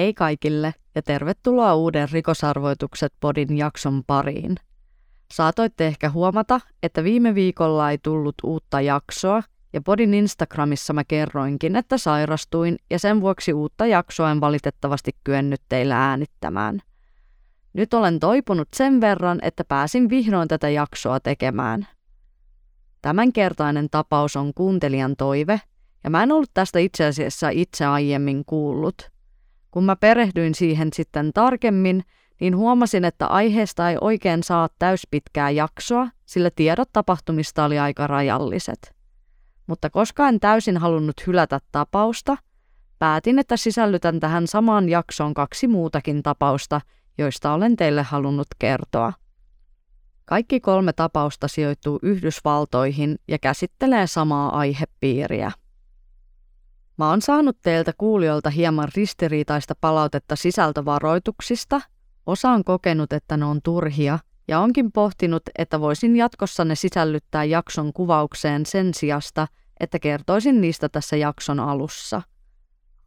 Hei kaikille ja tervetuloa uuden Rikosarvoitukset podin jakson pariin. Saatoitte ehkä huomata, että viime viikolla ei tullut uutta jaksoa ja podin Instagramissa mä kerroinkin, että sairastuin ja sen vuoksi uutta jaksoa en valitettavasti kyennyt teille äänittämään. Nyt olen toipunut sen verran, että pääsin vihdoin tätä jaksoa tekemään. Tämänkertainen tapaus on kuuntelijan toive, ja mä en ollut tästä itse asiassa itse aiemmin kuullut – kun mä perehdyin siihen sitten tarkemmin, niin huomasin, että aiheesta ei oikein saa täyspitkää jaksoa, sillä tiedot tapahtumista oli aika rajalliset. Mutta koska en täysin halunnut hylätä tapausta, päätin, että sisällytän tähän samaan jaksoon kaksi muutakin tapausta, joista olen teille halunnut kertoa. Kaikki kolme tapausta sijoittuu Yhdysvaltoihin ja käsittelee samaa aihepiiriä. Mä oon saanut teiltä kuulijoilta hieman ristiriitaista palautetta sisältövaroituksista. Osa on kokenut, että ne on turhia, ja onkin pohtinut, että voisin jatkossa ne sisällyttää jakson kuvaukseen sen sijasta, että kertoisin niistä tässä jakson alussa.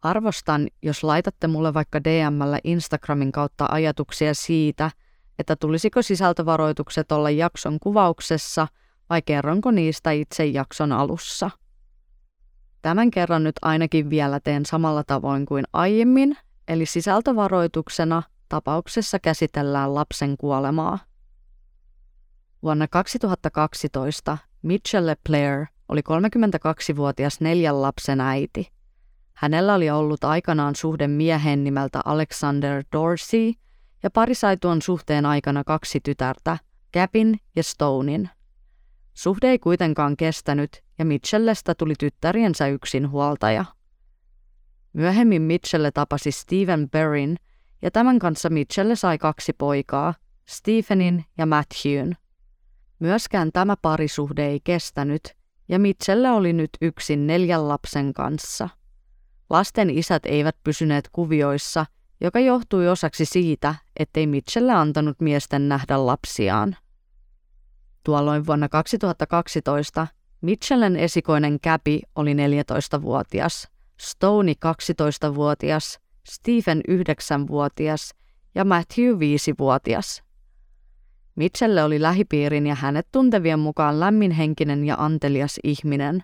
Arvostan, jos laitatte mulle vaikka DMllä Instagramin kautta ajatuksia siitä, että tulisiko sisältövaroitukset olla jakson kuvauksessa vai kerronko niistä itse jakson alussa. Tämän kerran nyt ainakin vielä teen samalla tavoin kuin aiemmin, eli sisältövaroituksena tapauksessa käsitellään lapsen kuolemaa. Vuonna 2012 Mitchell Blair oli 32-vuotias neljän lapsen äiti. Hänellä oli ollut aikanaan suhde miehen nimeltä Alexander Dorsey ja pari sai tuon suhteen aikana kaksi tytärtä, Gabin ja Stonein. Suhde ei kuitenkaan kestänyt ja Mitchellestä tuli tyttäriensä yksin huoltaja. Myöhemmin Mitchelle tapasi Stephen Berrin ja tämän kanssa Mitchelle sai kaksi poikaa, Stephenin ja Matthewn. Myöskään tämä parisuhde ei kestänyt ja Mitchelle oli nyt yksin neljän lapsen kanssa. Lasten isät eivät pysyneet kuvioissa, joka johtui osaksi siitä, ettei Mitchelle antanut miesten nähdä lapsiaan. Tuolloin vuonna 2012 Mitchellen esikoinen Käpi oli 14-vuotias, Stoney 12-vuotias, Stephen 9-vuotias ja Matthew 5-vuotias. Mitchelle oli lähipiirin ja hänet tuntevien mukaan lämminhenkinen ja antelias ihminen.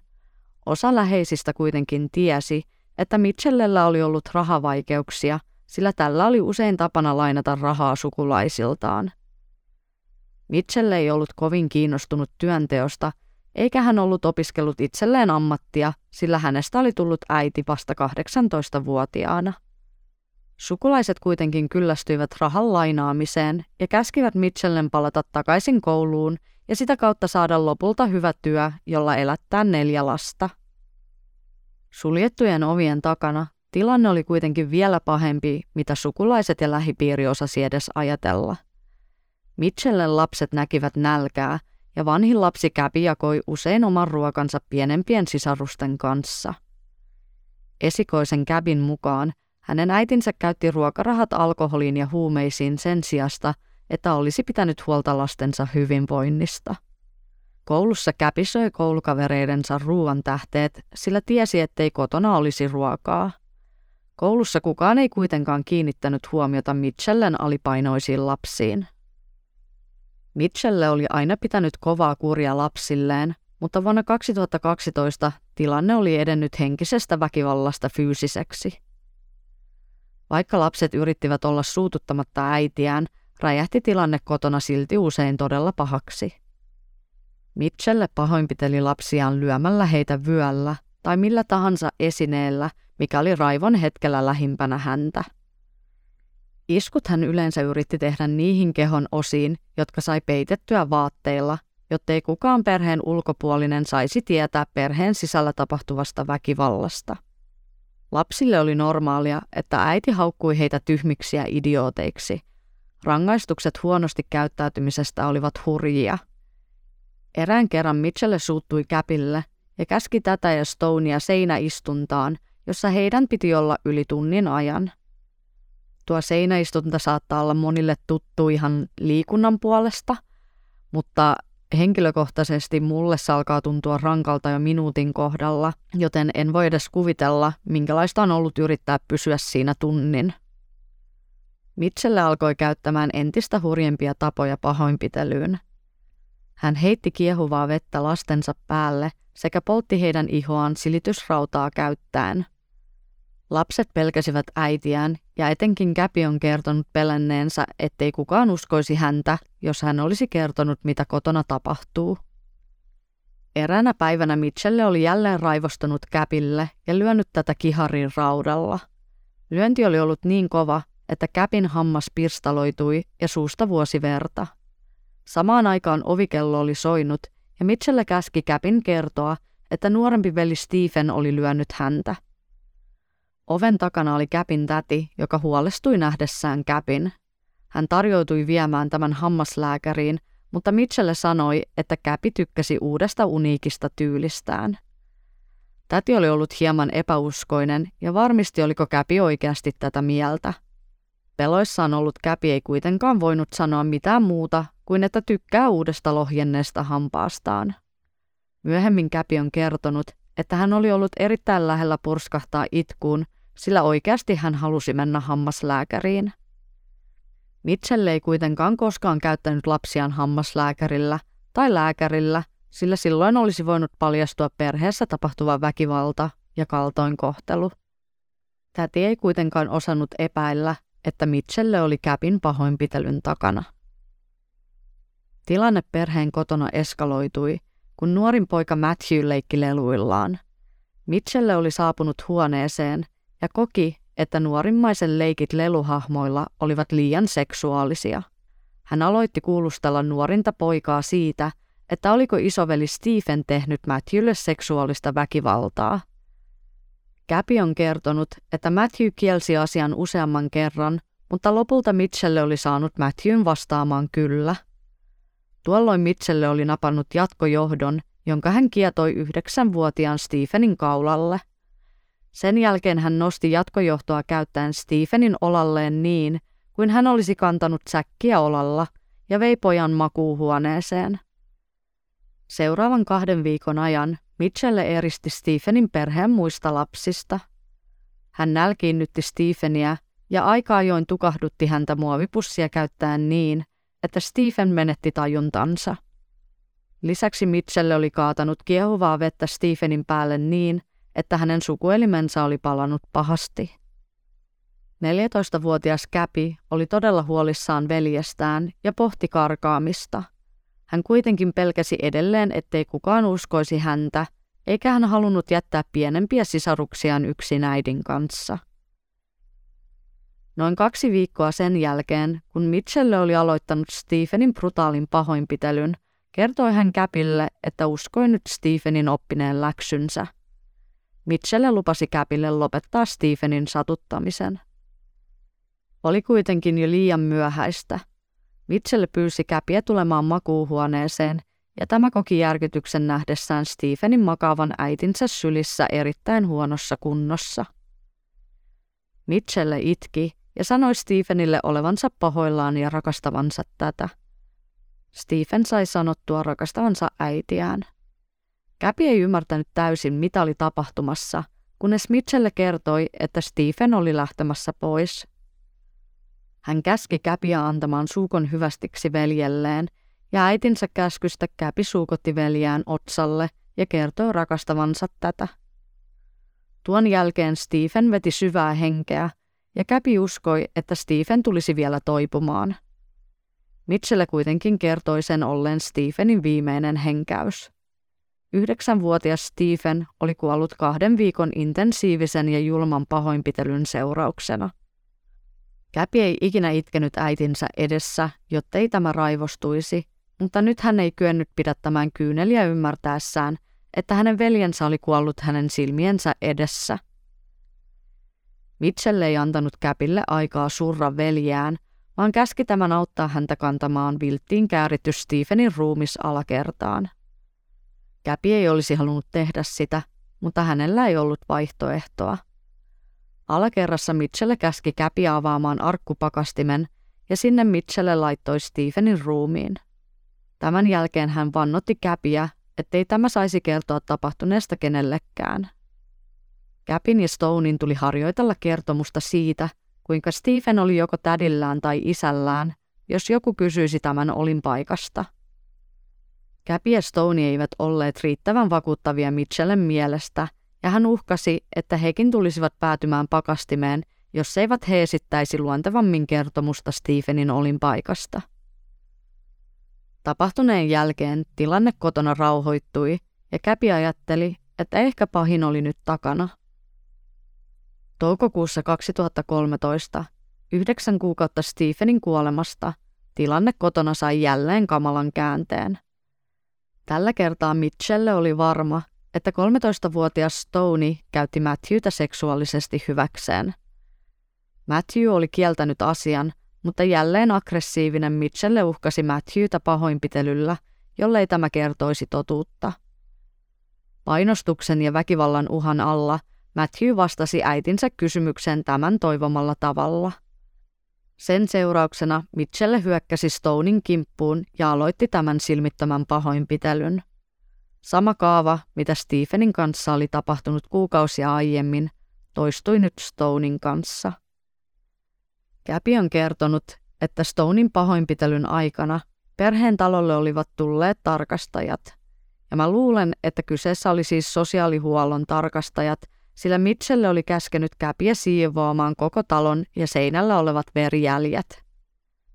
Osa läheisistä kuitenkin tiesi, että Mitchellellä oli ollut rahavaikeuksia, sillä tällä oli usein tapana lainata rahaa sukulaisiltaan. Mitchell ei ollut kovin kiinnostunut työnteosta, eikä hän ollut opiskellut itselleen ammattia, sillä hänestä oli tullut äiti vasta 18-vuotiaana. Sukulaiset kuitenkin kyllästyivät rahan lainaamiseen ja käskivät Mitchellen palata takaisin kouluun ja sitä kautta saada lopulta hyvä työ, jolla elättää neljä lasta. Suljettujen ovien takana tilanne oli kuitenkin vielä pahempi, mitä sukulaiset ja lähipiiri osasi edes ajatella – Mitchellen lapset näkivät nälkää ja vanhin lapsi Käpi jakoi usein oman ruokansa pienempien sisarusten kanssa. Esikoisen Käbin mukaan hänen äitinsä käytti ruokarahat alkoholiin ja huumeisiin sen sijasta, että olisi pitänyt huolta lastensa hyvinvoinnista. Koulussa Käpi söi koulukavereidensa ruoan tähteet, sillä tiesi, ettei kotona olisi ruokaa. Koulussa kukaan ei kuitenkaan kiinnittänyt huomiota Mitchellen alipainoisiin lapsiin. Mitchelle oli aina pitänyt kovaa kuria lapsilleen, mutta vuonna 2012 tilanne oli edennyt henkisestä väkivallasta fyysiseksi. Vaikka lapset yrittivät olla suututtamatta äitiään, räjähti tilanne kotona silti usein todella pahaksi. Mitchelle pahoinpiteli lapsiaan lyömällä heitä vyöllä tai millä tahansa esineellä, mikä oli raivon hetkellä lähimpänä häntä. Iskut hän yleensä yritti tehdä niihin kehon osiin, jotka sai peitettyä vaatteilla, jottei kukaan perheen ulkopuolinen saisi tietää perheen sisällä tapahtuvasta väkivallasta. Lapsille oli normaalia, että äiti haukkui heitä tyhmiksi ja idiooteiksi. Rangaistukset huonosti käyttäytymisestä olivat hurjia. Erään kerran Mitchelle suuttui käpille ja käski tätä ja Stonea seinäistuntaan, jossa heidän piti olla yli tunnin ajan – Tuo seinäistunta saattaa olla monille tuttu ihan liikunnan puolesta, mutta henkilökohtaisesti mulle se alkaa tuntua rankalta jo minuutin kohdalla, joten en voi edes kuvitella, minkälaista on ollut yrittää pysyä siinä tunnin. Mitchell alkoi käyttämään entistä hurjempia tapoja pahoinpitelyyn. Hän heitti kiehuvaa vettä lastensa päälle sekä poltti heidän ihoaan silitysrautaa käyttäen. Lapset pelkäsivät äitiään ja etenkin Käpi on kertonut pelänneensä, ettei kukaan uskoisi häntä, jos hän olisi kertonut, mitä kotona tapahtuu. Eräänä päivänä Mitchelle oli jälleen raivostunut Käpille ja lyönyt tätä kiharin raudalla. Lyönti oli ollut niin kova, että Käpin hammas pirstaloitui ja suusta vuosi verta. Samaan aikaan ovikello oli soinut ja Mitchelle käski Käpin kertoa, että nuorempi veli Stephen oli lyönyt häntä. Oven takana oli Käpin täti, joka huolestui nähdessään Käpin. Hän tarjoutui viemään tämän hammaslääkäriin, mutta Mitchelle sanoi, että Käpi tykkäsi uudesta uniikista tyylistään. Täti oli ollut hieman epäuskoinen ja varmisti, oliko Käpi oikeasti tätä mieltä. Peloissaan ollut Käpi ei kuitenkaan voinut sanoa mitään muuta kuin että tykkää uudesta lohjenneesta hampaastaan. Myöhemmin Käpi on kertonut, että hän oli ollut erittäin lähellä purskahtaa itkuun, sillä oikeasti hän halusi mennä hammaslääkäriin. Mitchell ei kuitenkaan koskaan käyttänyt lapsiaan hammaslääkärillä tai lääkärillä, sillä silloin olisi voinut paljastua perheessä tapahtuva väkivalta ja kaltoinkohtelu. Täti ei kuitenkaan osannut epäillä, että Mitchelle oli Käpin pahoinpitelyn takana. Tilanne perheen kotona eskaloitui, kun nuorin poika Matthew leikki leluillaan. Mitchelle oli saapunut huoneeseen ja koki, että nuorimmaisen leikit leluhahmoilla olivat liian seksuaalisia. Hän aloitti kuulustella nuorinta poikaa siitä, että oliko isoveli Stephen tehnyt Matthewlle seksuaalista väkivaltaa. Käpi on kertonut, että Matthew kielsi asian useamman kerran, mutta lopulta Mitchelle oli saanut Matthewn vastaamaan kyllä. Tuolloin Mitchelle oli napannut jatkojohdon, jonka hän kietoi yhdeksänvuotiaan Stephenin kaulalle. Sen jälkeen hän nosti jatkojohtoa käyttäen Stephenin olalleen niin, kuin hän olisi kantanut säkkiä olalla ja vei pojan makuuhuoneeseen. Seuraavan kahden viikon ajan Mitchelle eristi Stephenin perheen muista lapsista. Hän nälkiinnytti Stepheniä ja aika ajoin tukahdutti häntä muovipussia käyttäen niin, että Stephen menetti tajuntansa. Lisäksi Mitchelle oli kaatanut kiehuvaa vettä Stephenin päälle niin, että hänen sukuelimensa oli palannut pahasti. 14-vuotias Käpi oli todella huolissaan veljestään ja pohti karkaamista. Hän kuitenkin pelkäsi edelleen, ettei kukaan uskoisi häntä, eikä hän halunnut jättää pienempiä sisaruksiaan yksin äidin kanssa. Noin kaksi viikkoa sen jälkeen, kun Mitchelle oli aloittanut Stephenin brutaalin pahoinpitelyn, kertoi hän Käpille, että uskoi nyt Stephenin oppineen läksynsä – Mitchelle lupasi Käpille lopettaa Stephenin satuttamisen. Oli kuitenkin jo liian myöhäistä. Mitchell pyysi Käpiä tulemaan makuuhuoneeseen, ja tämä koki järkytyksen nähdessään Stephenin makaavan äitinsä sylissä erittäin huonossa kunnossa. Mitchelle itki ja sanoi Stephenille olevansa pahoillaan ja rakastavansa tätä. Stephen sai sanottua rakastavansa äitiään. Käpi ei ymmärtänyt täysin, mitä oli tapahtumassa, kunnes Mitchelle kertoi, että Stephen oli lähtemässä pois. Hän käski Käpiä antamaan suukon hyvästiksi veljelleen, ja äitinsä käskystä Käpi suukotti veljään otsalle ja kertoi rakastavansa tätä. Tuon jälkeen Stephen veti syvää henkeä, ja Käpi uskoi, että Stephen tulisi vielä toipumaan. Mitchelle kuitenkin kertoi sen ollen Stephenin viimeinen henkäys. Yhdeksänvuotias Stephen oli kuollut kahden viikon intensiivisen ja julman pahoinpitelyn seurauksena. Käpi ei ikinä itkenyt äitinsä edessä, jottei tämä raivostuisi, mutta nyt hän ei kyennyt pidättämään kyyneliä ymmärtäessään, että hänen veljensä oli kuollut hänen silmiensä edessä. Mitchell ei antanut Käpille aikaa surra veljään, vaan käski tämän auttaa häntä kantamaan vilttiin kääritty Stephenin ruumis alakertaan. Käpi ei olisi halunnut tehdä sitä, mutta hänellä ei ollut vaihtoehtoa. Alakerrassa Mitchell käski Käpi avaamaan arkkupakastimen ja sinne Mitchell laittoi Stephenin ruumiin. Tämän jälkeen hän vannotti Käpiä, ettei tämä saisi kertoa tapahtuneesta kenellekään. Käpin ja Stonein tuli harjoitella kertomusta siitä, kuinka Stephen oli joko tädillään tai isällään, jos joku kysyisi tämän olin paikasta. Käpi ja Stone eivät olleet riittävän vakuuttavia Mitchellen mielestä, ja hän uhkasi, että hekin tulisivat päätymään pakastimeen, jos eivät he esittäisi luontevammin kertomusta Stephenin olin paikasta. Tapahtuneen jälkeen tilanne kotona rauhoittui ja Käpi ajatteli, että ehkä pahin oli nyt takana. Toukokuussa 2013, yhdeksän kuukautta Stephenin kuolemasta, tilanne kotona sai jälleen kamalan käänteen. Tällä kertaa Mitchelle oli varma, että 13-vuotias Stoney käytti Matthewta seksuaalisesti hyväkseen. Matthew oli kieltänyt asian, mutta jälleen aggressiivinen Mitchelle uhkasi Matthewta pahoinpitelyllä, jollei tämä kertoisi totuutta. Painostuksen ja väkivallan uhan alla Matthew vastasi äitinsä kysymykseen tämän toivomalla tavalla. Sen seurauksena Mitchelle hyökkäsi Stonein kimppuun ja aloitti tämän silmittömän pahoinpitelyn. Sama kaava, mitä Stephenin kanssa oli tapahtunut kuukausia aiemmin, toistui nyt Stonein kanssa. Käpi on kertonut, että Stonein pahoinpitelyn aikana perheen talolle olivat tulleet tarkastajat. Ja mä luulen, että kyseessä oli siis sosiaalihuollon tarkastajat, sillä Mitchelle oli käskenyt käpiä siivoamaan koko talon ja seinällä olevat verijäljet.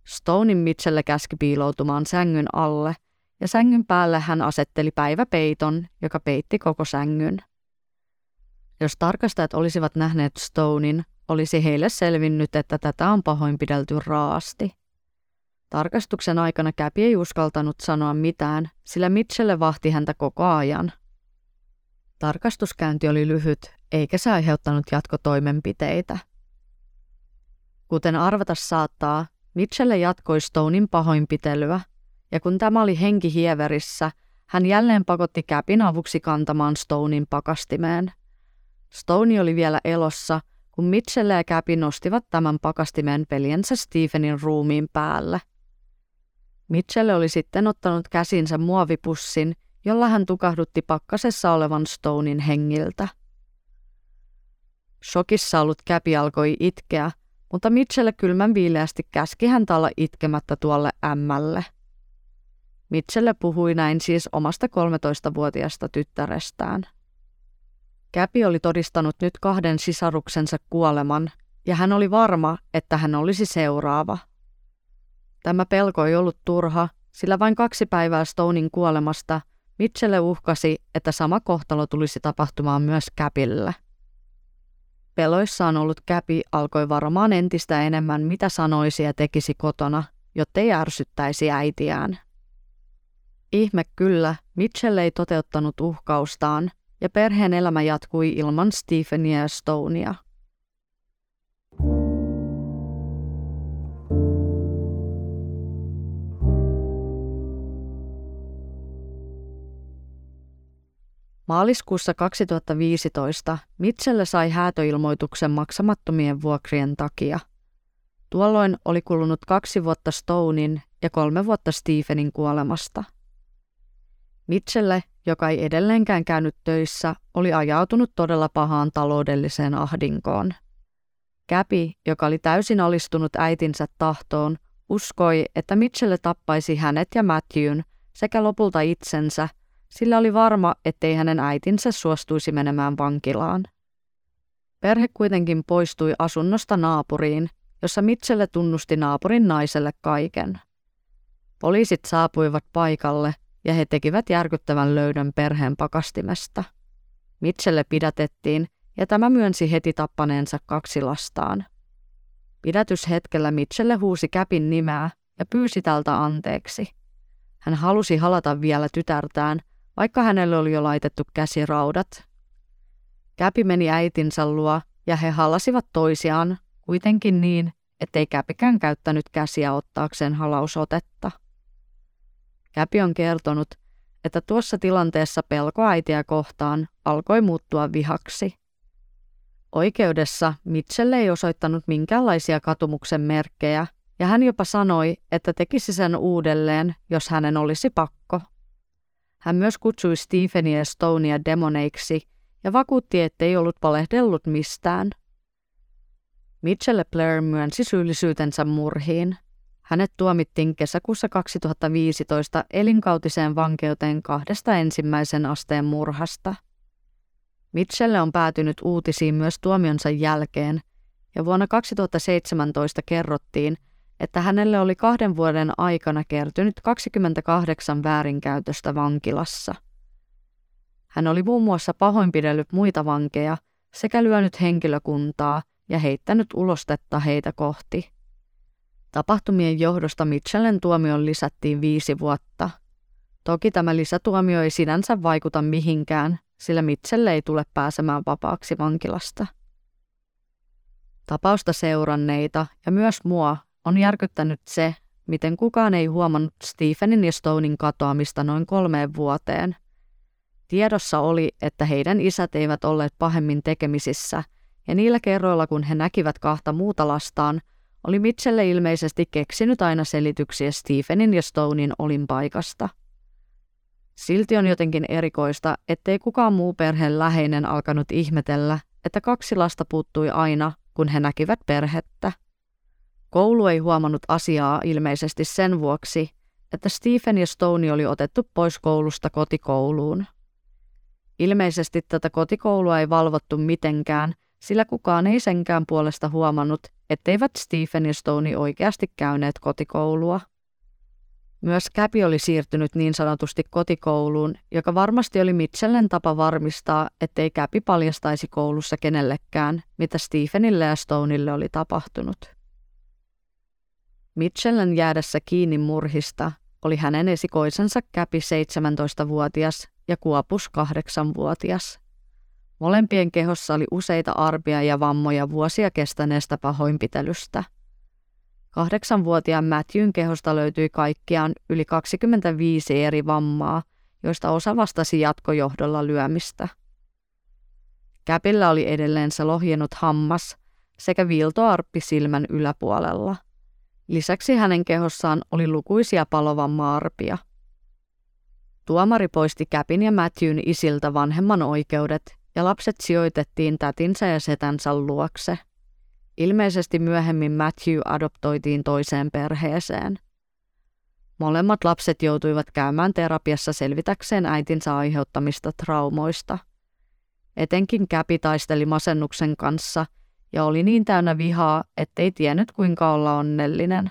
Stonein Mitchelle käski piiloutumaan sängyn alle, ja sängyn päälle hän asetteli päiväpeiton, joka peitti koko sängyn. Jos tarkastajat olisivat nähneet Stonein, olisi heille selvinnyt, että tätä on pahoinpidelty raasti. Tarkastuksen aikana Käpi ei uskaltanut sanoa mitään, sillä Mitchelle vahti häntä koko ajan. Tarkastuskäynti oli lyhyt, eikä se aiheuttanut jatkotoimenpiteitä. Kuten arvata saattaa, Mitchelle jatkoi Stonein pahoinpitelyä, ja kun tämä oli henki hieverissä, hän jälleen pakotti Käpin avuksi kantamaan Stonein pakastimeen. Stone oli vielä elossa – kun Mitchell ja Käpi nostivat tämän pakastimeen veljensä Stephenin ruumiin päälle. Mitchell oli sitten ottanut käsinsä muovipussin, jolla hän tukahdutti pakkasessa olevan Stonein hengiltä. Shokissa ollut Käpi alkoi itkeä, mutta Mitchell kylmän viileästi käski häntä olla itkemättä tuolle ämmälle. Mitchell puhui näin siis omasta 13-vuotiaasta tyttärestään. Käpi oli todistanut nyt kahden sisaruksensa kuoleman, ja hän oli varma, että hän olisi seuraava. Tämä pelko ei ollut turha, sillä vain kaksi päivää Stonein kuolemasta Mitchelle uhkasi, että sama kohtalo tulisi tapahtumaan myös Käpille. Peloissaan ollut Käpi alkoi varmaan entistä enemmän, mitä sanoisi ja tekisi kotona, jottei ärsyttäisi äitiään. Ihme kyllä, Mitchell ei toteuttanut uhkaustaan – ja perheen elämä jatkui ilman Stephenia ja Stonea. Maaliskuussa 2015 Mitchell sai häätöilmoituksen maksamattomien vuokrien takia. Tuolloin oli kulunut kaksi vuotta Stonein ja kolme vuotta Stephenin kuolemasta. Mitchelle joka ei edelleenkään käynyt töissä, oli ajautunut todella pahaan taloudelliseen ahdinkoon. Käpi, joka oli täysin alistunut äitinsä tahtoon, uskoi, että Mitchell tappaisi hänet ja Matthewn sekä lopulta itsensä, sillä oli varma, ettei hänen äitinsä suostuisi menemään vankilaan. Perhe kuitenkin poistui asunnosta naapuriin, jossa Mitchell tunnusti naapurin naiselle kaiken. Poliisit saapuivat paikalle ja he tekivät järkyttävän löydön perheen pakastimesta. Mitchelle pidätettiin ja tämä myönsi heti tappaneensa kaksi lastaan. Pidätyshetkellä Mitchelle huusi Käpin nimeä ja pyysi tältä anteeksi. Hän halusi halata vielä tytärtään, vaikka hänelle oli jo laitettu käsiraudat. Käpi meni äitinsä luo ja he halasivat toisiaan, kuitenkin niin, ettei Käpikään käyttänyt käsiä ottaakseen halausotetta. Käpi on kertonut, että tuossa tilanteessa pelko äitiä kohtaan alkoi muuttua vihaksi. Oikeudessa Mitchell ei osoittanut minkäänlaisia katumuksen merkkejä, ja hän jopa sanoi, että tekisi sen uudelleen, jos hänen olisi pakko. Hän myös kutsui Stephenia Stonea demoneiksi ja vakuutti, ettei ollut palehdellut mistään. Mitchell Blair myönsi syyllisyytensä murhiin. Hänet tuomittiin kesäkuussa 2015 elinkautiseen vankeuteen kahdesta ensimmäisen asteen murhasta. Mitchelle on päätynyt uutisiin myös tuomionsa jälkeen, ja vuonna 2017 kerrottiin, että hänelle oli kahden vuoden aikana kertynyt 28 väärinkäytöstä vankilassa. Hän oli muun muassa pahoinpidellyt muita vankeja sekä lyönyt henkilökuntaa ja heittänyt ulostetta heitä kohti. Tapahtumien johdosta Mitchellen tuomion lisättiin viisi vuotta. Toki tämä lisätuomio ei sinänsä vaikuta mihinkään, sillä Mitchell ei tule pääsemään vapaaksi vankilasta. Tapausta seuranneita ja myös mua on järkyttänyt se, miten kukaan ei huomannut Stephenin ja Stonein katoamista noin kolmeen vuoteen. Tiedossa oli, että heidän isät eivät olleet pahemmin tekemisissä, ja niillä kerroilla kun he näkivät kahta muuta lastaan, oli Mitchelle ilmeisesti keksinyt aina selityksiä Stephenin ja Stonein olinpaikasta. Silti on jotenkin erikoista, ettei kukaan muu perheen läheinen alkanut ihmetellä, että kaksi lasta puuttui aina, kun he näkivät perhettä. Koulu ei huomannut asiaa ilmeisesti sen vuoksi, että Stephen ja Stone oli otettu pois koulusta kotikouluun. Ilmeisesti tätä kotikoulua ei valvottu mitenkään, sillä kukaan ei senkään puolesta huomannut, etteivät Stephen ja Stone oikeasti käyneet kotikoulua. Myös Käpi oli siirtynyt niin sanotusti kotikouluun, joka varmasti oli Mitchellen tapa varmistaa, ettei Käpi paljastaisi koulussa kenellekään, mitä Stephenille ja Stoneille oli tapahtunut. Mitchellen jäädessä kiinni murhista oli hänen esikoisensa Käpi 17-vuotias ja Kuopus 8-vuotias. Molempien kehossa oli useita arpia ja vammoja vuosia kestäneestä pahoinpitelystä – Kahdeksanvuotiaan Matthewn kehosta löytyi kaikkiaan yli 25 eri vammaa, joista osa vastasi jatkojohdolla lyömistä. Käpillä oli edelleen se lohjenut hammas sekä viiltoarppi silmän yläpuolella. Lisäksi hänen kehossaan oli lukuisia palovamma-arpia. Tuomari poisti Käpin ja Matthewn isiltä vanhemman oikeudet ja lapset sijoitettiin tätinsä ja setänsä luokse – Ilmeisesti myöhemmin Matthew adoptoitiin toiseen perheeseen. Molemmat lapset joutuivat käymään terapiassa selvitäkseen äitinsä aiheuttamista traumoista. Etenkin Käpi taisteli masennuksen kanssa ja oli niin täynnä vihaa, ettei tiennyt kuinka olla onnellinen.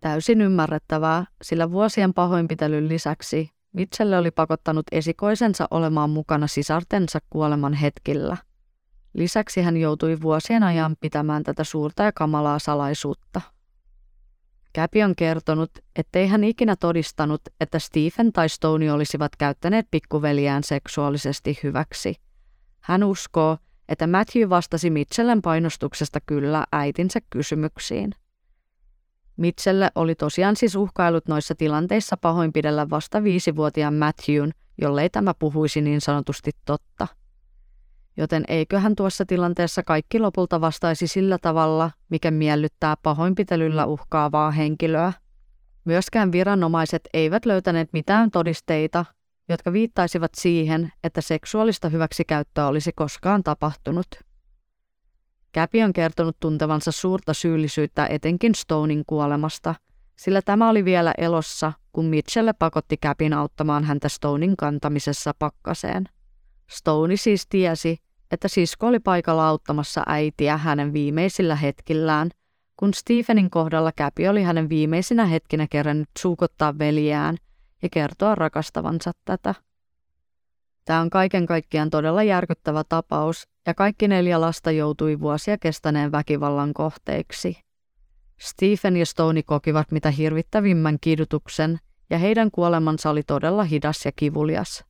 Täysin ymmärrettävää, sillä vuosien pahoinpitelyn lisäksi Mitchelle oli pakottanut esikoisensa olemaan mukana sisartensa kuoleman hetkillä – Lisäksi hän joutui vuosien ajan pitämään tätä suurta ja kamalaa salaisuutta. Käpi on kertonut, ettei hän ikinä todistanut, että Stephen tai Stone olisivat käyttäneet pikkuveliään seksuaalisesti hyväksi. Hän uskoo, että Matthew vastasi Mitchellen painostuksesta kyllä äitinsä kysymyksiin. Mitchelle oli tosiaan siis uhkailut noissa tilanteissa pahoinpidellä vasta viisivuotiaan Matthewn, jollei tämä puhuisi niin sanotusti totta – joten eiköhän tuossa tilanteessa kaikki lopulta vastaisi sillä tavalla, mikä miellyttää pahoinpitelyllä uhkaavaa henkilöä. Myöskään viranomaiset eivät löytäneet mitään todisteita, jotka viittaisivat siihen, että seksuaalista hyväksikäyttöä olisi koskaan tapahtunut. Käpi on kertonut tuntevansa suurta syyllisyyttä etenkin Stonein kuolemasta, sillä tämä oli vielä elossa, kun Mitchelle pakotti Käpin auttamaan häntä Stonein kantamisessa pakkaseen. Stone siis tiesi, että sisko oli paikalla auttamassa äitiä hänen viimeisillä hetkillään, kun Stephenin kohdalla Käpi oli hänen viimeisinä hetkinä kerännyt suukottaa veljään ja kertoa rakastavansa tätä. Tämä on kaiken kaikkiaan todella järkyttävä tapaus, ja kaikki neljä lasta joutui vuosia kestäneen väkivallan kohteiksi. Stephen ja Stone kokivat mitä hirvittävimmän kidutuksen, ja heidän kuolemansa oli todella hidas ja kivulias.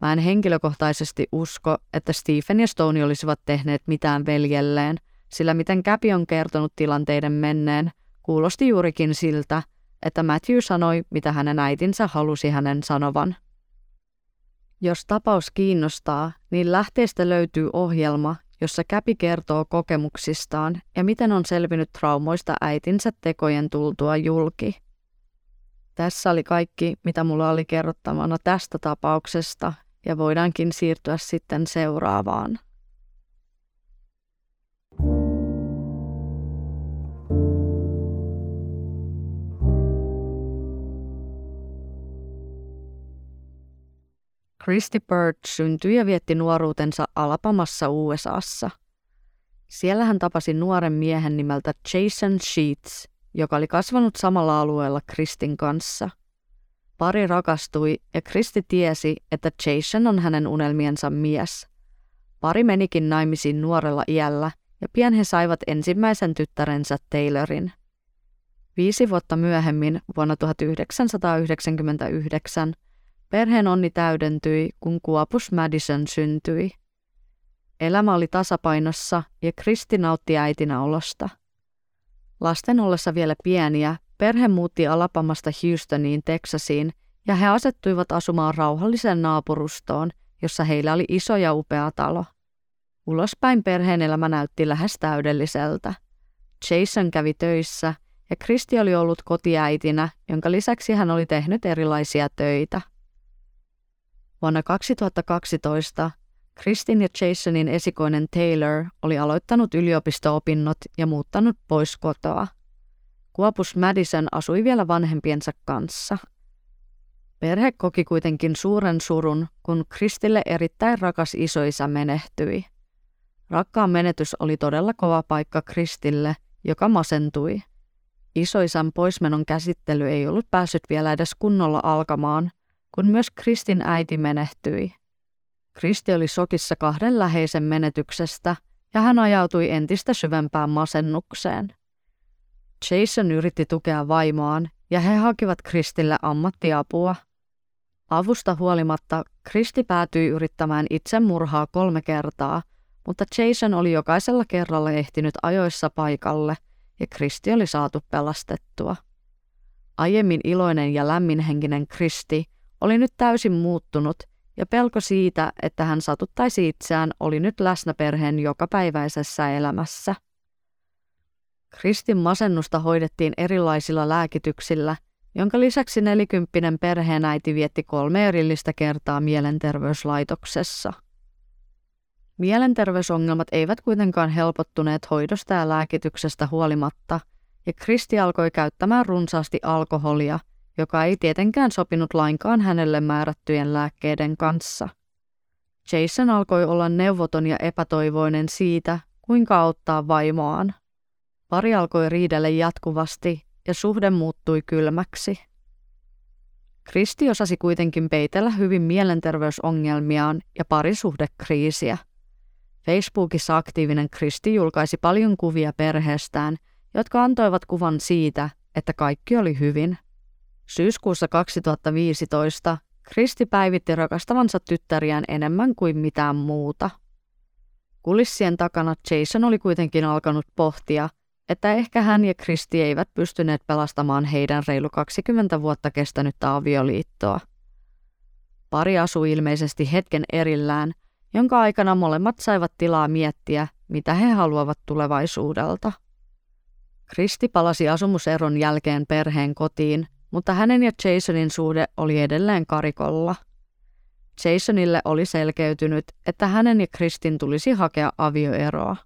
Mä en henkilökohtaisesti usko, että Stephen ja Stone olisivat tehneet mitään veljelleen, sillä miten Käpi on kertonut tilanteiden menneen, kuulosti juurikin siltä, että Matthew sanoi, mitä hänen äitinsä halusi hänen sanovan. Jos tapaus kiinnostaa, niin lähteestä löytyy ohjelma, jossa Käpi kertoo kokemuksistaan ja miten on selvinnyt traumoista äitinsä tekojen tultua julki. Tässä oli kaikki, mitä mulla oli kerrottavana tästä tapauksesta ja voidaankin siirtyä sitten seuraavaan. Christy Bird syntyi ja vietti nuoruutensa Alabamassa USAssa. Siellä hän tapasi nuoren miehen nimeltä Jason Sheets, joka oli kasvanut samalla alueella Kristin kanssa. Pari rakastui ja Kristi tiesi, että Jason on hänen unelmiensa mies. Pari menikin naimisiin nuorella iällä ja pian he saivat ensimmäisen tyttärensä Taylorin. Viisi vuotta myöhemmin, vuonna 1999, perheen onni täydentyi, kun Kuopus Madison syntyi. Elämä oli tasapainossa ja Kristi nautti äitinä olosta. Lasten ollessa vielä pieniä, perhe muutti Alabamasta Houstoniin, Texasiin, ja he asettuivat asumaan rauhalliseen naapurustoon, jossa heillä oli iso ja upea talo. Ulospäin perheen elämä näytti lähes täydelliseltä. Jason kävi töissä ja Kristi oli ollut kotiäitinä, jonka lisäksi hän oli tehnyt erilaisia töitä. Vuonna 2012 Kristin ja Jasonin esikoinen Taylor oli aloittanut yliopisto-opinnot ja muuttanut pois kotoa. Kuopus Madison asui vielä vanhempiensa kanssa. Perhe koki kuitenkin suuren surun, kun Kristille erittäin rakas isoisä menehtyi. Rakkaan menetys oli todella kova paikka Kristille, joka masentui. Isoisän poismenon käsittely ei ollut päässyt vielä edes kunnolla alkamaan, kun myös Kristin äiti menehtyi. Kristi oli sokissa kahden läheisen menetyksestä ja hän ajautui entistä syvempään masennukseen. Jason yritti tukea vaimoaan ja he hakivat Kristille ammattiapua. Avusta huolimatta Kristi päätyi yrittämään itsemurhaa kolme kertaa, mutta Jason oli jokaisella kerralla ehtinyt ajoissa paikalle ja Kristi oli saatu pelastettua. Aiemmin iloinen ja lämminhenkinen Kristi oli nyt täysin muuttunut ja pelko siitä, että hän satuttaisi itseään, oli nyt läsnä perheen jokapäiväisessä elämässä. Kristin masennusta hoidettiin erilaisilla lääkityksillä, jonka lisäksi nelikymppinen perheenäiti vietti kolme erillistä kertaa mielenterveyslaitoksessa. Mielenterveysongelmat eivät kuitenkaan helpottuneet hoidosta ja lääkityksestä huolimatta, ja Kristi alkoi käyttämään runsaasti alkoholia – joka ei tietenkään sopinut lainkaan hänelle määrättyjen lääkkeiden kanssa. Jason alkoi olla neuvoton ja epätoivoinen siitä, kuinka auttaa vaimoaan. Pari alkoi riidellä jatkuvasti ja suhde muuttui kylmäksi. Kristi osasi kuitenkin peitellä hyvin mielenterveysongelmiaan ja parisuhdekriisiä. Facebookissa aktiivinen Kristi julkaisi paljon kuvia perheestään, jotka antoivat kuvan siitä, että kaikki oli hyvin. Syyskuussa 2015 Kristi päivitti rakastavansa tyttäriään enemmän kuin mitään muuta. Kulissien takana Jason oli kuitenkin alkanut pohtia, että ehkä hän ja Kristi eivät pystyneet pelastamaan heidän reilu 20 vuotta kestänyttä avioliittoa. Pari asui ilmeisesti hetken erillään, jonka aikana molemmat saivat tilaa miettiä, mitä he haluavat tulevaisuudelta. Kristi palasi asumuseron jälkeen perheen kotiin mutta hänen ja Jasonin suhde oli edelleen karikolla. Jasonille oli selkeytynyt, että hänen ja Kristin tulisi hakea avioeroa.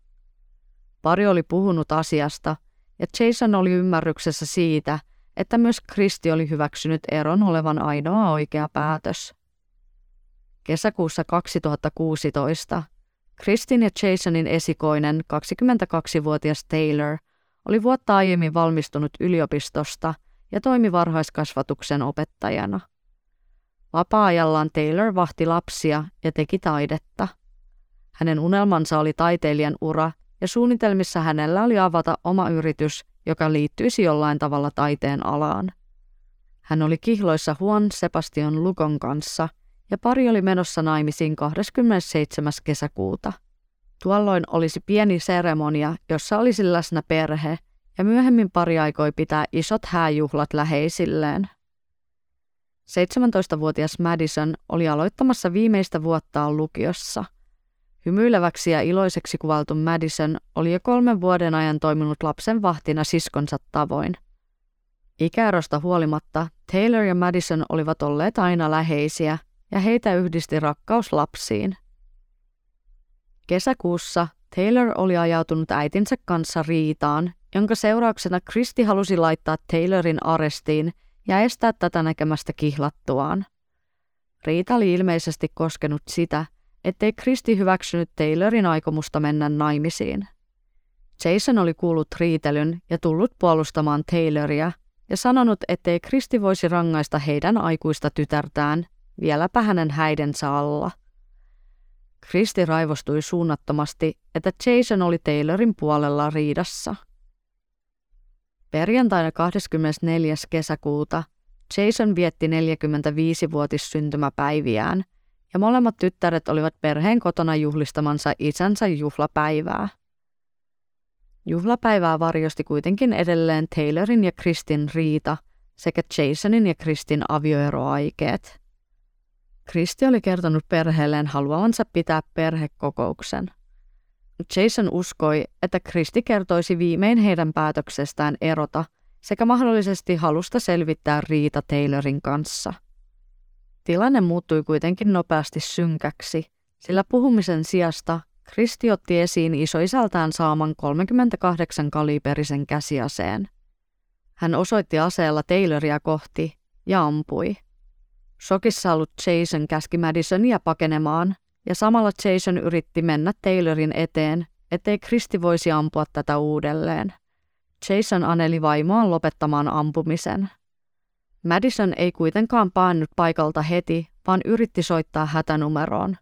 Pari oli puhunut asiasta, ja Jason oli ymmärryksessä siitä, että myös Kristi oli hyväksynyt eron olevan ainoa oikea päätös. Kesäkuussa 2016 Kristin ja Jasonin esikoinen 22-vuotias Taylor oli vuotta aiemmin valmistunut yliopistosta ja toimi varhaiskasvatuksen opettajana. Vapaa-ajallaan Taylor vahti lapsia ja teki taidetta. Hänen unelmansa oli taiteilijan ura ja suunnitelmissa hänellä oli avata oma yritys, joka liittyisi jollain tavalla taiteen alaan. Hän oli kihloissa Juan Sebastian Lukon kanssa ja pari oli menossa naimisiin 27. kesäkuuta. Tuolloin olisi pieni seremonia, jossa olisi läsnä perhe – ja myöhemmin pari aikoi pitää isot hääjuhlat läheisilleen. 17-vuotias Madison oli aloittamassa viimeistä vuottaan lukiossa. Hymyileväksi ja iloiseksi kuvaltu Madison oli jo kolmen vuoden ajan toiminut lapsen vahtina siskonsa tavoin. Ikäerosta huolimatta Taylor ja Madison olivat olleet aina läheisiä ja heitä yhdisti rakkaus lapsiin. Kesäkuussa Taylor oli ajautunut äitinsä kanssa riitaan jonka seurauksena Kristi halusi laittaa Taylorin arestiin ja estää tätä näkemästä kihlattuaan. Riita oli ilmeisesti koskenut sitä, ettei Kristi hyväksynyt Taylorin aikomusta mennä naimisiin. Jason oli kuullut riitelyn ja tullut puolustamaan Tayloria ja sanonut, ettei Kristi voisi rangaista heidän aikuista tytärtään, vieläpä hänen häidensä alla. Kristi raivostui suunnattomasti, että Jason oli Taylorin puolella riidassa. Perjantaina 24. kesäkuuta Jason vietti 45-vuotis syntymäpäiviään ja molemmat tyttäret olivat perheen kotona juhlistamansa isänsä juhlapäivää. Juhlapäivää varjosti kuitenkin edelleen Taylorin ja Kristin riita sekä Jasonin ja Kristin avioeroaikeet. Kristi oli kertonut perheelleen haluavansa pitää perhekokouksen. Jason uskoi, että Kristi kertoisi viimein heidän päätöksestään erota sekä mahdollisesti halusta selvittää riita Taylorin kanssa. Tilanne muuttui kuitenkin nopeasti synkäksi, sillä puhumisen sijasta Kristi otti esiin isoisältään saaman 38 kaliberisen käsiaseen. Hän osoitti aseella Tayloria kohti ja ampui. Shokissa ollut Jason käski Madisonia pakenemaan, ja samalla Jason yritti mennä Taylorin eteen, ettei Kristi voisi ampua tätä uudelleen. Jason aneli vaimoaan lopettamaan ampumisen. Madison ei kuitenkaan paannut paikalta heti, vaan yritti soittaa hätänumeroon.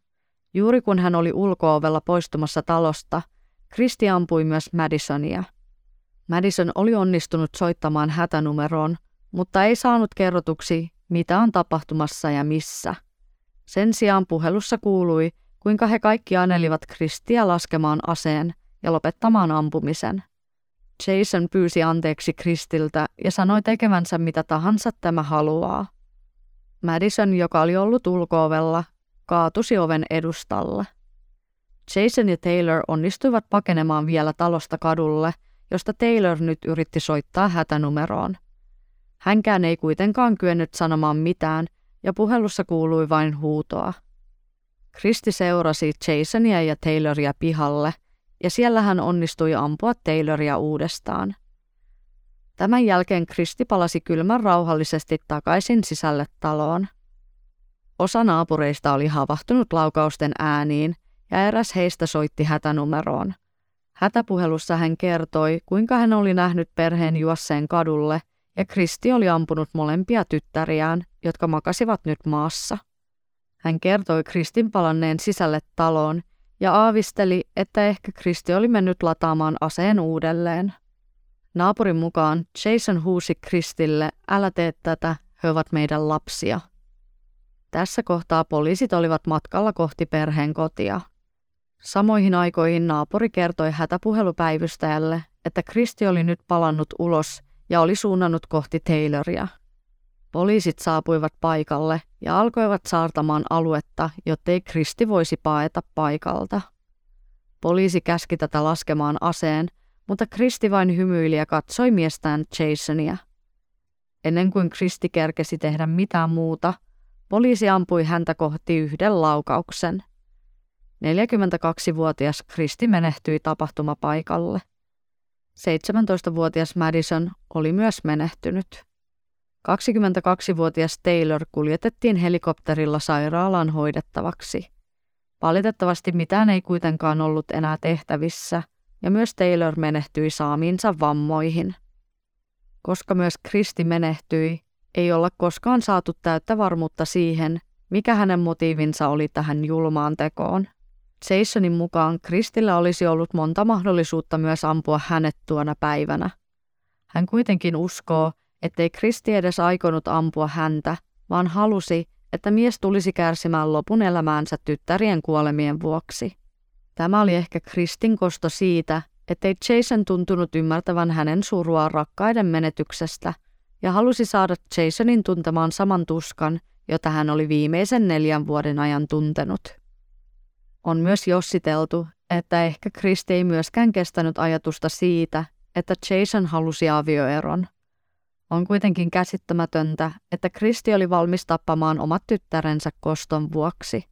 Juuri kun hän oli ulkoovella poistumassa talosta, Kristi ampui myös Madisonia. Madison oli onnistunut soittamaan hätänumeroon, mutta ei saanut kerrotuksi, mitä on tapahtumassa ja missä. Sen sijaan puhelussa kuului, kuinka he kaikki anelivat Kristiä laskemaan aseen ja lopettamaan ampumisen. Jason pyysi anteeksi Kristiltä ja sanoi tekevänsä mitä tahansa tämä haluaa. Madison, joka oli ollut ulkoovella, kaatusi oven edustalle. Jason ja Taylor onnistuivat pakenemaan vielä talosta kadulle, josta Taylor nyt yritti soittaa hätänumeroon. Hänkään ei kuitenkaan kyennyt sanomaan mitään, ja puhelussa kuului vain huutoa. Kristi seurasi Jasonia ja Tayloria pihalle, ja siellä hän onnistui ampua Tayloria uudestaan. Tämän jälkeen Kristi palasi kylmän rauhallisesti takaisin sisälle taloon. Osa naapureista oli havahtunut laukausten ääniin ja eräs heistä soitti hätänumeroon. Hätäpuhelussa hän kertoi, kuinka hän oli nähnyt perheen juosseen kadulle ja Kristi oli ampunut molempia tyttäriään, jotka makasivat nyt maassa. Hän kertoi Kristin palanneen sisälle taloon ja aavisteli, että ehkä Kristi oli mennyt lataamaan aseen uudelleen. Naapurin mukaan Jason huusi Kristille, älä tee tätä, he ovat meidän lapsia. Tässä kohtaa poliisit olivat matkalla kohti perheen kotia. Samoihin aikoihin naapuri kertoi hätäpuhelupäivystäjälle, että Kristi oli nyt palannut ulos ja oli suunnannut kohti Tayloria. Poliisit saapuivat paikalle ja alkoivat saartamaan aluetta, jottei Kristi voisi paeta paikalta. Poliisi käski tätä laskemaan aseen, mutta Kristi vain hymyili ja katsoi miestään Jasonia. Ennen kuin Kristi kerkesi tehdä mitään muuta, poliisi ampui häntä kohti yhden laukauksen. 42-vuotias Kristi menehtyi tapahtumapaikalle. 17-vuotias Madison oli myös menehtynyt. 22-vuotias Taylor kuljetettiin helikopterilla sairaalaan hoidettavaksi. Valitettavasti mitään ei kuitenkaan ollut enää tehtävissä, ja myös Taylor menehtyi saamiinsa vammoihin. Koska myös Kristi menehtyi, ei olla koskaan saatu täyttä varmuutta siihen, mikä hänen motiivinsa oli tähän julmaan tekoon. Jasonin mukaan Kristillä olisi ollut monta mahdollisuutta myös ampua hänet tuona päivänä. Hän kuitenkin uskoo, ettei Kristi edes aikonut ampua häntä, vaan halusi, että mies tulisi kärsimään lopun elämäänsä tyttärien kuolemien vuoksi. Tämä oli ehkä Kristin kosto siitä, ettei Jason tuntunut ymmärtävän hänen surua rakkaiden menetyksestä ja halusi saada Jasonin tuntemaan saman tuskan, jota hän oli viimeisen neljän vuoden ajan tuntenut. On myös jossiteltu, että ehkä Kristi ei myöskään kestänyt ajatusta siitä, että Jason halusi avioeron. On kuitenkin käsittämätöntä, että Kristi oli valmis tappamaan omat tyttärensä koston vuoksi.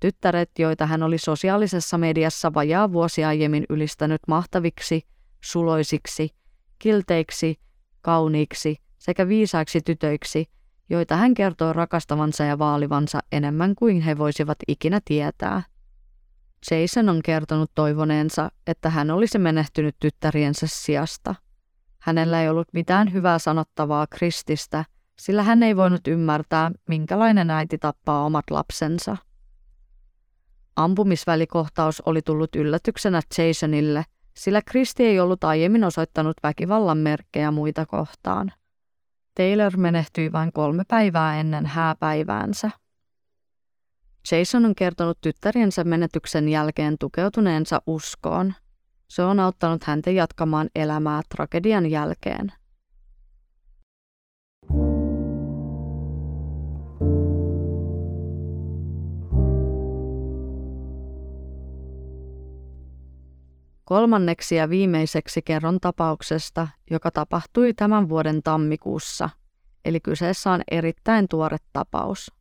Tyttäret, joita hän oli sosiaalisessa mediassa vajaa vuosi aiemmin ylistänyt mahtaviksi, suloisiksi, kilteiksi, kauniiksi sekä viisaiksi tytöiksi, joita hän kertoi rakastavansa ja vaalivansa enemmän kuin he voisivat ikinä tietää. Jason on kertonut toivoneensa, että hän olisi menehtynyt tyttäriensä sijasta. Hänellä ei ollut mitään hyvää sanottavaa Krististä, sillä hän ei voinut ymmärtää, minkälainen äiti tappaa omat lapsensa. Ampumisvälikohtaus oli tullut yllätyksenä Jasonille, sillä Kristi ei ollut aiemmin osoittanut väkivallan merkkejä muita kohtaan. Taylor menehtyi vain kolme päivää ennen hääpäiväänsä. Jason on kertonut tyttäriensä menetyksen jälkeen tukeutuneensa uskoon. Se on auttanut häntä jatkamaan elämää tragedian jälkeen. Kolmanneksi ja viimeiseksi kerron tapauksesta, joka tapahtui tämän vuoden tammikuussa, eli kyseessä on erittäin tuore tapaus.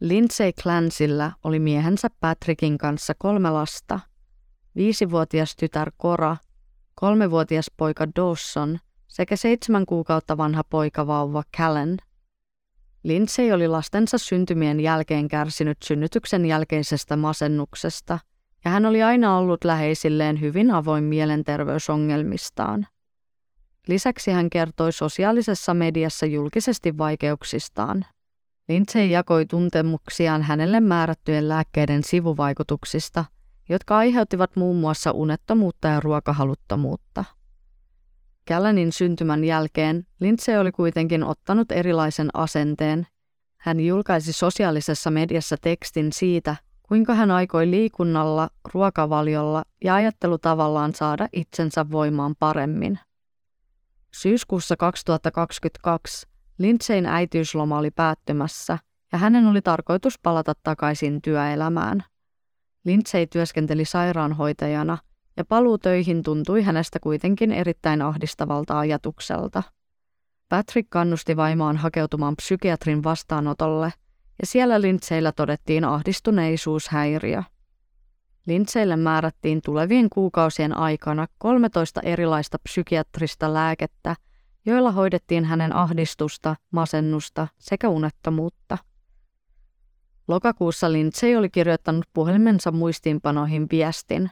Lindsay Clansilla oli miehensä Patrickin kanssa kolme lasta, viisivuotias tytär Cora, kolmevuotias poika Dawson sekä seitsemän kuukautta vanha poika vauva Callan. Lindsay oli lastensa syntymien jälkeen kärsinyt synnytyksen jälkeisestä masennuksesta – ja hän oli aina ollut läheisilleen hyvin avoin mielenterveysongelmistaan. Lisäksi hän kertoi sosiaalisessa mediassa julkisesti vaikeuksistaan. Lindsay jakoi tuntemuksiaan hänelle määrättyjen lääkkeiden sivuvaikutuksista, jotka aiheuttivat muun muassa unettomuutta ja ruokahaluttomuutta. Kälänin syntymän jälkeen Lindsay oli kuitenkin ottanut erilaisen asenteen. Hän julkaisi sosiaalisessa mediassa tekstin siitä, kuinka hän aikoi liikunnalla, ruokavaliolla ja ajattelutavallaan saada itsensä voimaan paremmin. Syyskuussa 2022 Lindseyn äitiysloma oli päättymässä ja hänen oli tarkoitus palata takaisin työelämään. Lindsay työskenteli sairaanhoitajana ja paluu töihin tuntui hänestä kuitenkin erittäin ahdistavalta ajatukselta. Patrick kannusti vaimaan hakeutumaan psykiatrin vastaanotolle – ja siellä Lindseillä todettiin ahdistuneisuushäiriö. Lindseille määrättiin tulevien kuukausien aikana 13 erilaista psykiatrista lääkettä, joilla hoidettiin hänen ahdistusta, masennusta sekä unettomuutta. Lokakuussa Lindsay oli kirjoittanut puhelimensa muistiinpanoihin viestin.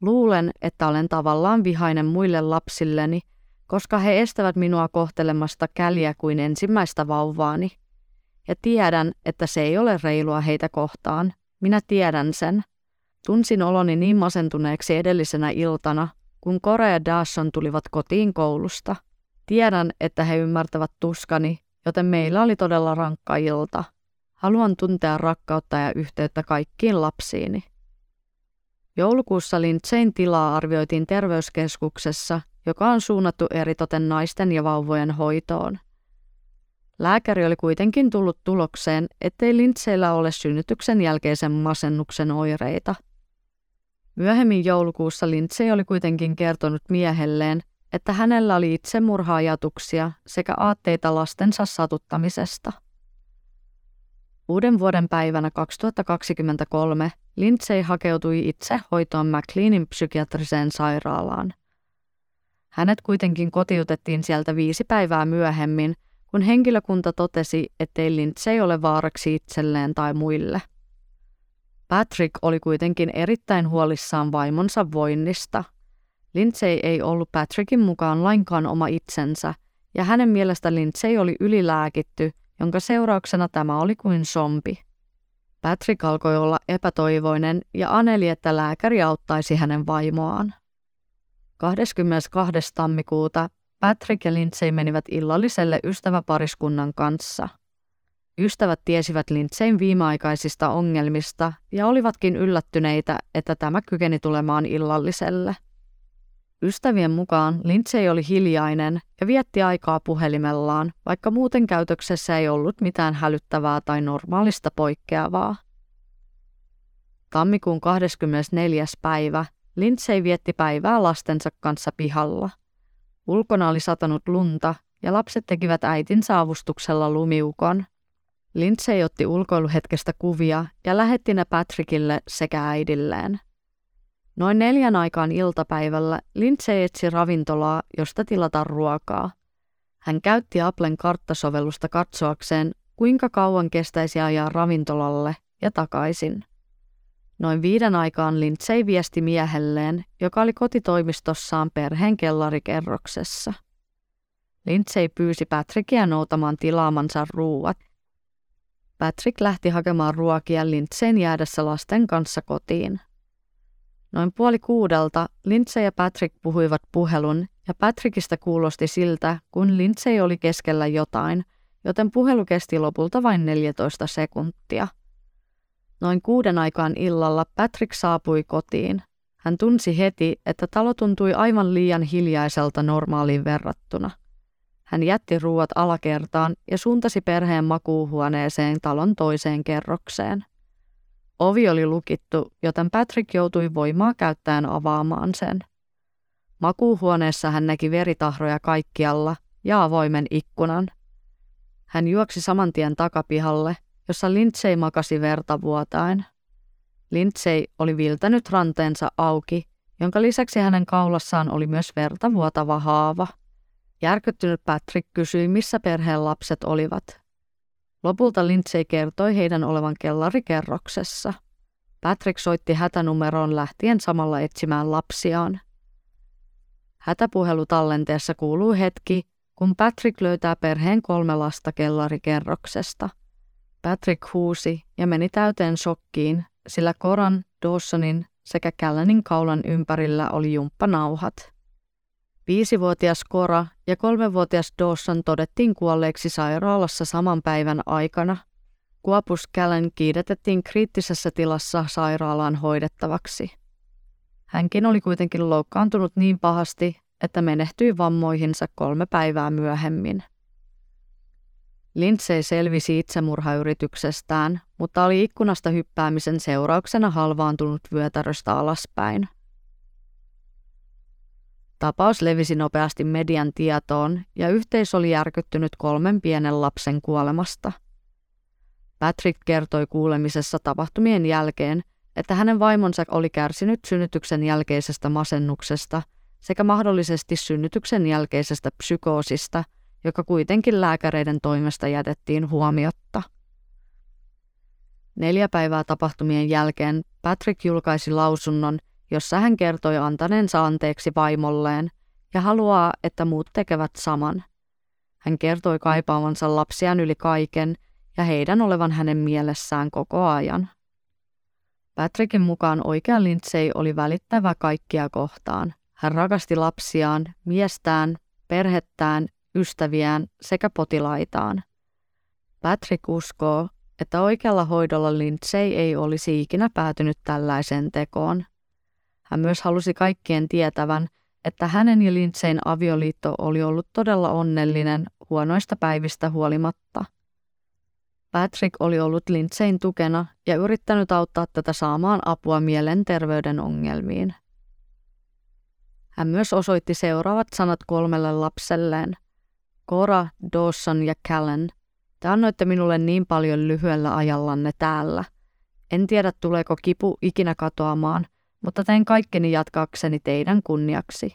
Luulen, että olen tavallaan vihainen muille lapsilleni, koska he estävät minua kohtelemasta käliä kuin ensimmäistä vauvaani – ja tiedän, että se ei ole reilua heitä kohtaan. Minä tiedän sen. Tunsin oloni niin masentuneeksi edellisenä iltana, kun Korea ja Dawson tulivat kotiin koulusta. Tiedän, että he ymmärtävät tuskani, joten meillä oli todella rankka ilta. Haluan tuntea rakkautta ja yhteyttä kaikkiin lapsiini. Joulukuussa Lindsein tilaa arvioitiin terveyskeskuksessa, joka on suunnattu eritoten naisten ja vauvojen hoitoon – Lääkäri oli kuitenkin tullut tulokseen, ettei Lindseillä ole synnytyksen jälkeisen masennuksen oireita. Myöhemmin joulukuussa Lindsay oli kuitenkin kertonut miehelleen, että hänellä oli itsemurhaajatuksia sekä aatteita lastensa satuttamisesta. Uuden vuoden päivänä 2023 Lindsay hakeutui itse hoitoon McLeanin psykiatriseen sairaalaan. Hänet kuitenkin kotiutettiin sieltä viisi päivää myöhemmin – kun henkilökunta totesi, ettei Lindsay ole vaaraksi itselleen tai muille. Patrick oli kuitenkin erittäin huolissaan vaimonsa voinnista. Lindsay ei ollut Patrickin mukaan lainkaan oma itsensä, ja hänen mielestä Lindsay oli ylilääkitty, jonka seurauksena tämä oli kuin sompi. Patrick alkoi olla epätoivoinen ja aneli, että lääkäri auttaisi hänen vaimoaan. 22. tammikuuta Patrick ja Lindsay menivät illalliselle ystäväpariskunnan kanssa. Ystävät tiesivät Lindsayn viimeaikaisista ongelmista ja olivatkin yllättyneitä, että tämä kykeni tulemaan illalliselle. Ystävien mukaan Lindsay oli hiljainen ja vietti aikaa puhelimellaan, vaikka muuten käytöksessä ei ollut mitään hälyttävää tai normaalista poikkeavaa. Tammikuun 24. päivä Lindsay vietti päivää lastensa kanssa pihalla. Ulkona oli satanut lunta ja lapset tekivät äitin saavustuksella lumiukon. Lindsay otti ulkoiluhetkestä kuvia ja lähetti ne Patrickille sekä äidilleen. Noin neljän aikaan iltapäivällä Lindsay etsi ravintolaa, josta tilata ruokaa. Hän käytti Applen karttasovellusta katsoakseen, kuinka kauan kestäisi ajaa ravintolalle ja takaisin. Noin viiden aikaan Lindsay viesti miehelleen, joka oli kotitoimistossaan perheen kellarikerroksessa. Lindsay pyysi Patrickia noutamaan tilaamansa ruuat. Patrick lähti hakemaan ruokia Lindsayn jäädessä lasten kanssa kotiin. Noin puoli kuudelta Lindsay ja Patrick puhuivat puhelun ja Patrickista kuulosti siltä, kun Lindsay oli keskellä jotain, joten puhelu kesti lopulta vain 14 sekuntia. Noin kuuden aikaan illalla Patrick saapui kotiin. Hän tunsi heti, että talo tuntui aivan liian hiljaiselta normaaliin verrattuna. Hän jätti ruuat alakertaan ja suuntasi perheen makuuhuoneeseen talon toiseen kerrokseen. Ovi oli lukittu, joten Patrick joutui voimaa käyttäen avaamaan sen. Makuuhuoneessa hän näki veritahroja kaikkialla ja avoimen ikkunan. Hän juoksi saman tien takapihalle, jossa Lindsay makasi verta vuotain. Lindsay oli viltänyt ranteensa auki, jonka lisäksi hänen kaulassaan oli myös verta vuotava haava. Järkyttynyt Patrick kysyi, missä perheen lapset olivat. Lopulta Lindsay kertoi heidän olevan kellarikerroksessa. Patrick soitti hätänumeroon lähtien samalla etsimään lapsiaan. Hätäpuhelutallenteessa kuuluu hetki, kun Patrick löytää perheen kolme lasta kellarikerroksesta. Patrick huusi ja meni täyteen shokkiin, sillä Koran, Dawsonin sekä Callanin kaulan ympärillä oli jumppanauhat. Viisivuotias Kora ja kolmevuotias Dawson todettiin kuolleeksi sairaalassa saman päivän aikana. Kuopus Callan kiidetettiin kriittisessä tilassa sairaalaan hoidettavaksi. Hänkin oli kuitenkin loukkaantunut niin pahasti, että menehtyi vammoihinsa kolme päivää myöhemmin. Lindsay selvisi itsemurhayrityksestään, mutta oli ikkunasta hyppäämisen seurauksena halvaantunut vyötäröstä alaspäin. Tapaus levisi nopeasti median tietoon ja yhteisö oli järkyttynyt kolmen pienen lapsen kuolemasta. Patrick kertoi kuulemisessa tapahtumien jälkeen, että hänen vaimonsa oli kärsinyt synnytyksen jälkeisestä masennuksesta sekä mahdollisesti synnytyksen jälkeisestä psykoosista, joka kuitenkin lääkäreiden toimesta jätettiin huomiotta. Neljä päivää tapahtumien jälkeen Patrick julkaisi lausunnon, jossa hän kertoi antaneensa anteeksi vaimolleen ja haluaa, että muut tekevät saman. Hän kertoi kaipaavansa lapsiaan yli kaiken ja heidän olevan hänen mielessään koko ajan. Patrickin mukaan oikea Lindsay oli välittävä kaikkia kohtaan. Hän rakasti lapsiaan, miestään, perhettään, ystäviään sekä potilaitaan. Patrick uskoo, että oikealla hoidolla Lindsay ei olisi ikinä päätynyt tällaiseen tekoon. Hän myös halusi kaikkien tietävän, että hänen ja Lindsayn avioliitto oli ollut todella onnellinen huonoista päivistä huolimatta – Patrick oli ollut Lindsayn tukena ja yrittänyt auttaa tätä saamaan apua mielenterveyden ongelmiin. Hän myös osoitti seuraavat sanat kolmelle lapselleen. Cora, Dawson ja Callan, te annoitte minulle niin paljon lyhyellä ajallanne täällä. En tiedä tuleeko kipu ikinä katoamaan, mutta teen kaikkeni jatkaakseni teidän kunniaksi.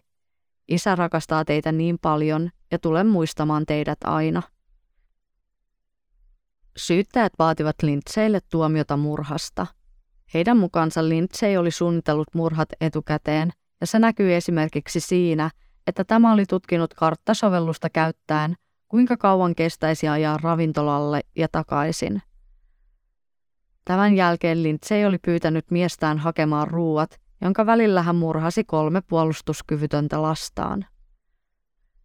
Isä rakastaa teitä niin paljon ja tulen muistamaan teidät aina – Syyttäjät vaativat Lindsaylle tuomiota murhasta. Heidän mukaansa Lindsay oli suunnitellut murhat etukäteen, ja se näkyy esimerkiksi siinä, että tämä oli tutkinut karttasovellusta käyttäen, kuinka kauan kestäisi ajaa ravintolalle ja takaisin. Tämän jälkeen Lindsay oli pyytänyt miestään hakemaan ruuat, jonka välillä hän murhasi kolme puolustuskyvytöntä lastaan.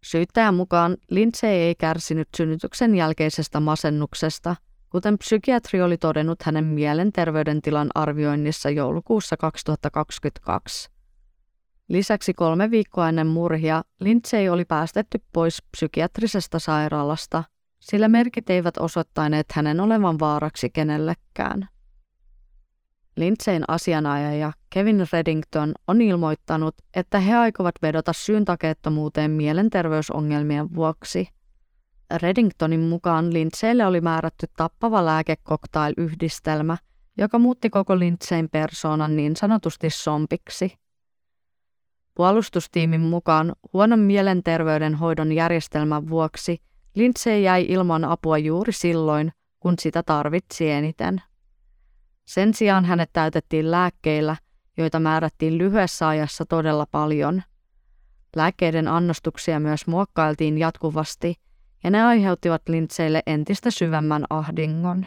Syyttäjän mukaan Lindsay ei kärsinyt synnytyksen jälkeisestä masennuksesta, kuten psykiatri oli todennut hänen mielenterveydentilan arvioinnissa joulukuussa 2022. Lisäksi kolme viikkoa ennen murhia Lindsay oli päästetty pois psykiatrisesta sairaalasta, sillä merkit eivät osoittaneet hänen olevan vaaraksi kenellekään. Lindsayn asianajaja Kevin Reddington on ilmoittanut, että he aikovat vedota syyntakeettomuuteen mielenterveysongelmien vuoksi. Reddingtonin mukaan Lindsaylle oli määrätty tappava lääkekoktail-yhdistelmä, joka muutti koko Lindsayn persoonan niin sanotusti sompiksi. Puolustustiimin mukaan huonon mielenterveyden hoidon järjestelmän vuoksi Lindsay jäi ilman apua juuri silloin, kun sitä tarvitsi eniten. Sen sijaan hänet täytettiin lääkkeillä, joita määrättiin lyhyessä ajassa todella paljon. Lääkkeiden annostuksia myös muokkailtiin jatkuvasti, ja ne aiheuttivat Lindsaylle entistä syvemmän ahdingon.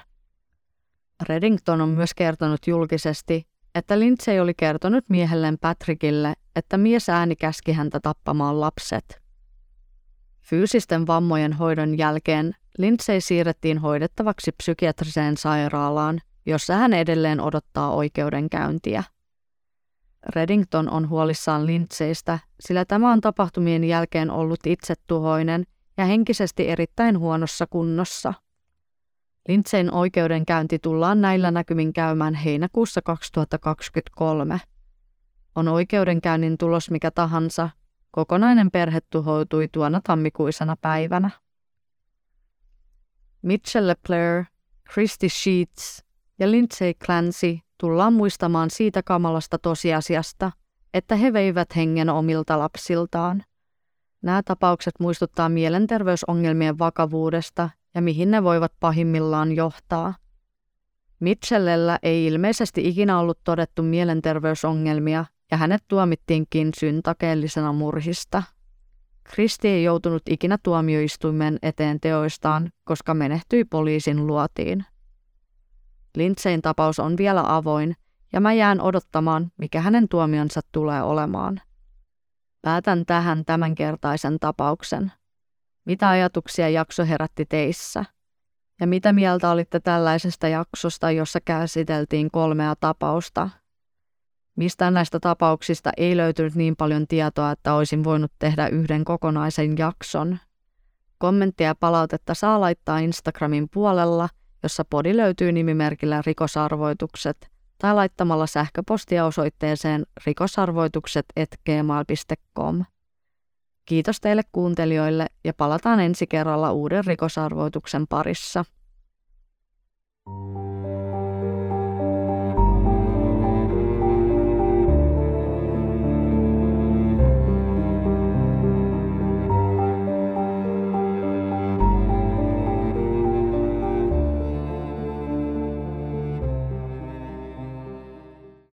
Reddington on myös kertonut julkisesti, että Lindsay oli kertonut miehelleen Patrickille, että mies ääni käski häntä tappamaan lapset. Fyysisten vammojen hoidon jälkeen Lindsay siirrettiin hoidettavaksi psykiatriseen sairaalaan, jossa hän edelleen odottaa oikeudenkäyntiä. Reddington on huolissaan Lindsaystä, sillä tämä on tapahtumien jälkeen ollut itsetuhoinen ja henkisesti erittäin huonossa kunnossa. Lindseyn oikeudenkäynti tullaan näillä näkymin käymään heinäkuussa 2023. On oikeudenkäynnin tulos mikä tahansa, kokonainen perhe tuhoutui tuona tammikuisena päivänä. Mitchell LePlaire, Christy Sheets ja Lindsay Clancy tullaan muistamaan siitä kamalasta tosiasiasta, että he veivät hengen omilta lapsiltaan. Nämä tapaukset muistuttaa mielenterveysongelmien vakavuudesta ja mihin ne voivat pahimmillaan johtaa. Mitchellellä ei ilmeisesti ikinä ollut todettu mielenterveysongelmia ja hänet tuomittiinkin syntakeellisena murhista. Kristi ei joutunut ikinä tuomioistuimen eteen teoistaan, koska menehtyi poliisin luotiin. Lindsein tapaus on vielä avoin ja mä jään odottamaan, mikä hänen tuomionsa tulee olemaan. Päätän tähän tämänkertaisen tapauksen. Mitä ajatuksia jakso herätti teissä? Ja mitä mieltä olitte tällaisesta jaksosta, jossa käsiteltiin kolmea tapausta? Mistään näistä tapauksista ei löytynyt niin paljon tietoa, että olisin voinut tehdä yhden kokonaisen jakson. Kommenttia ja palautetta saa laittaa Instagramin puolella, jossa podi löytyy nimimerkillä rikosarvoitukset, tai laittamalla sähköpostia osoitteeseen rikosarvoitukset.gmail.com. Kiitos teille kuuntelijoille ja palataan ensi kerralla uuden rikosarvoituksen parissa.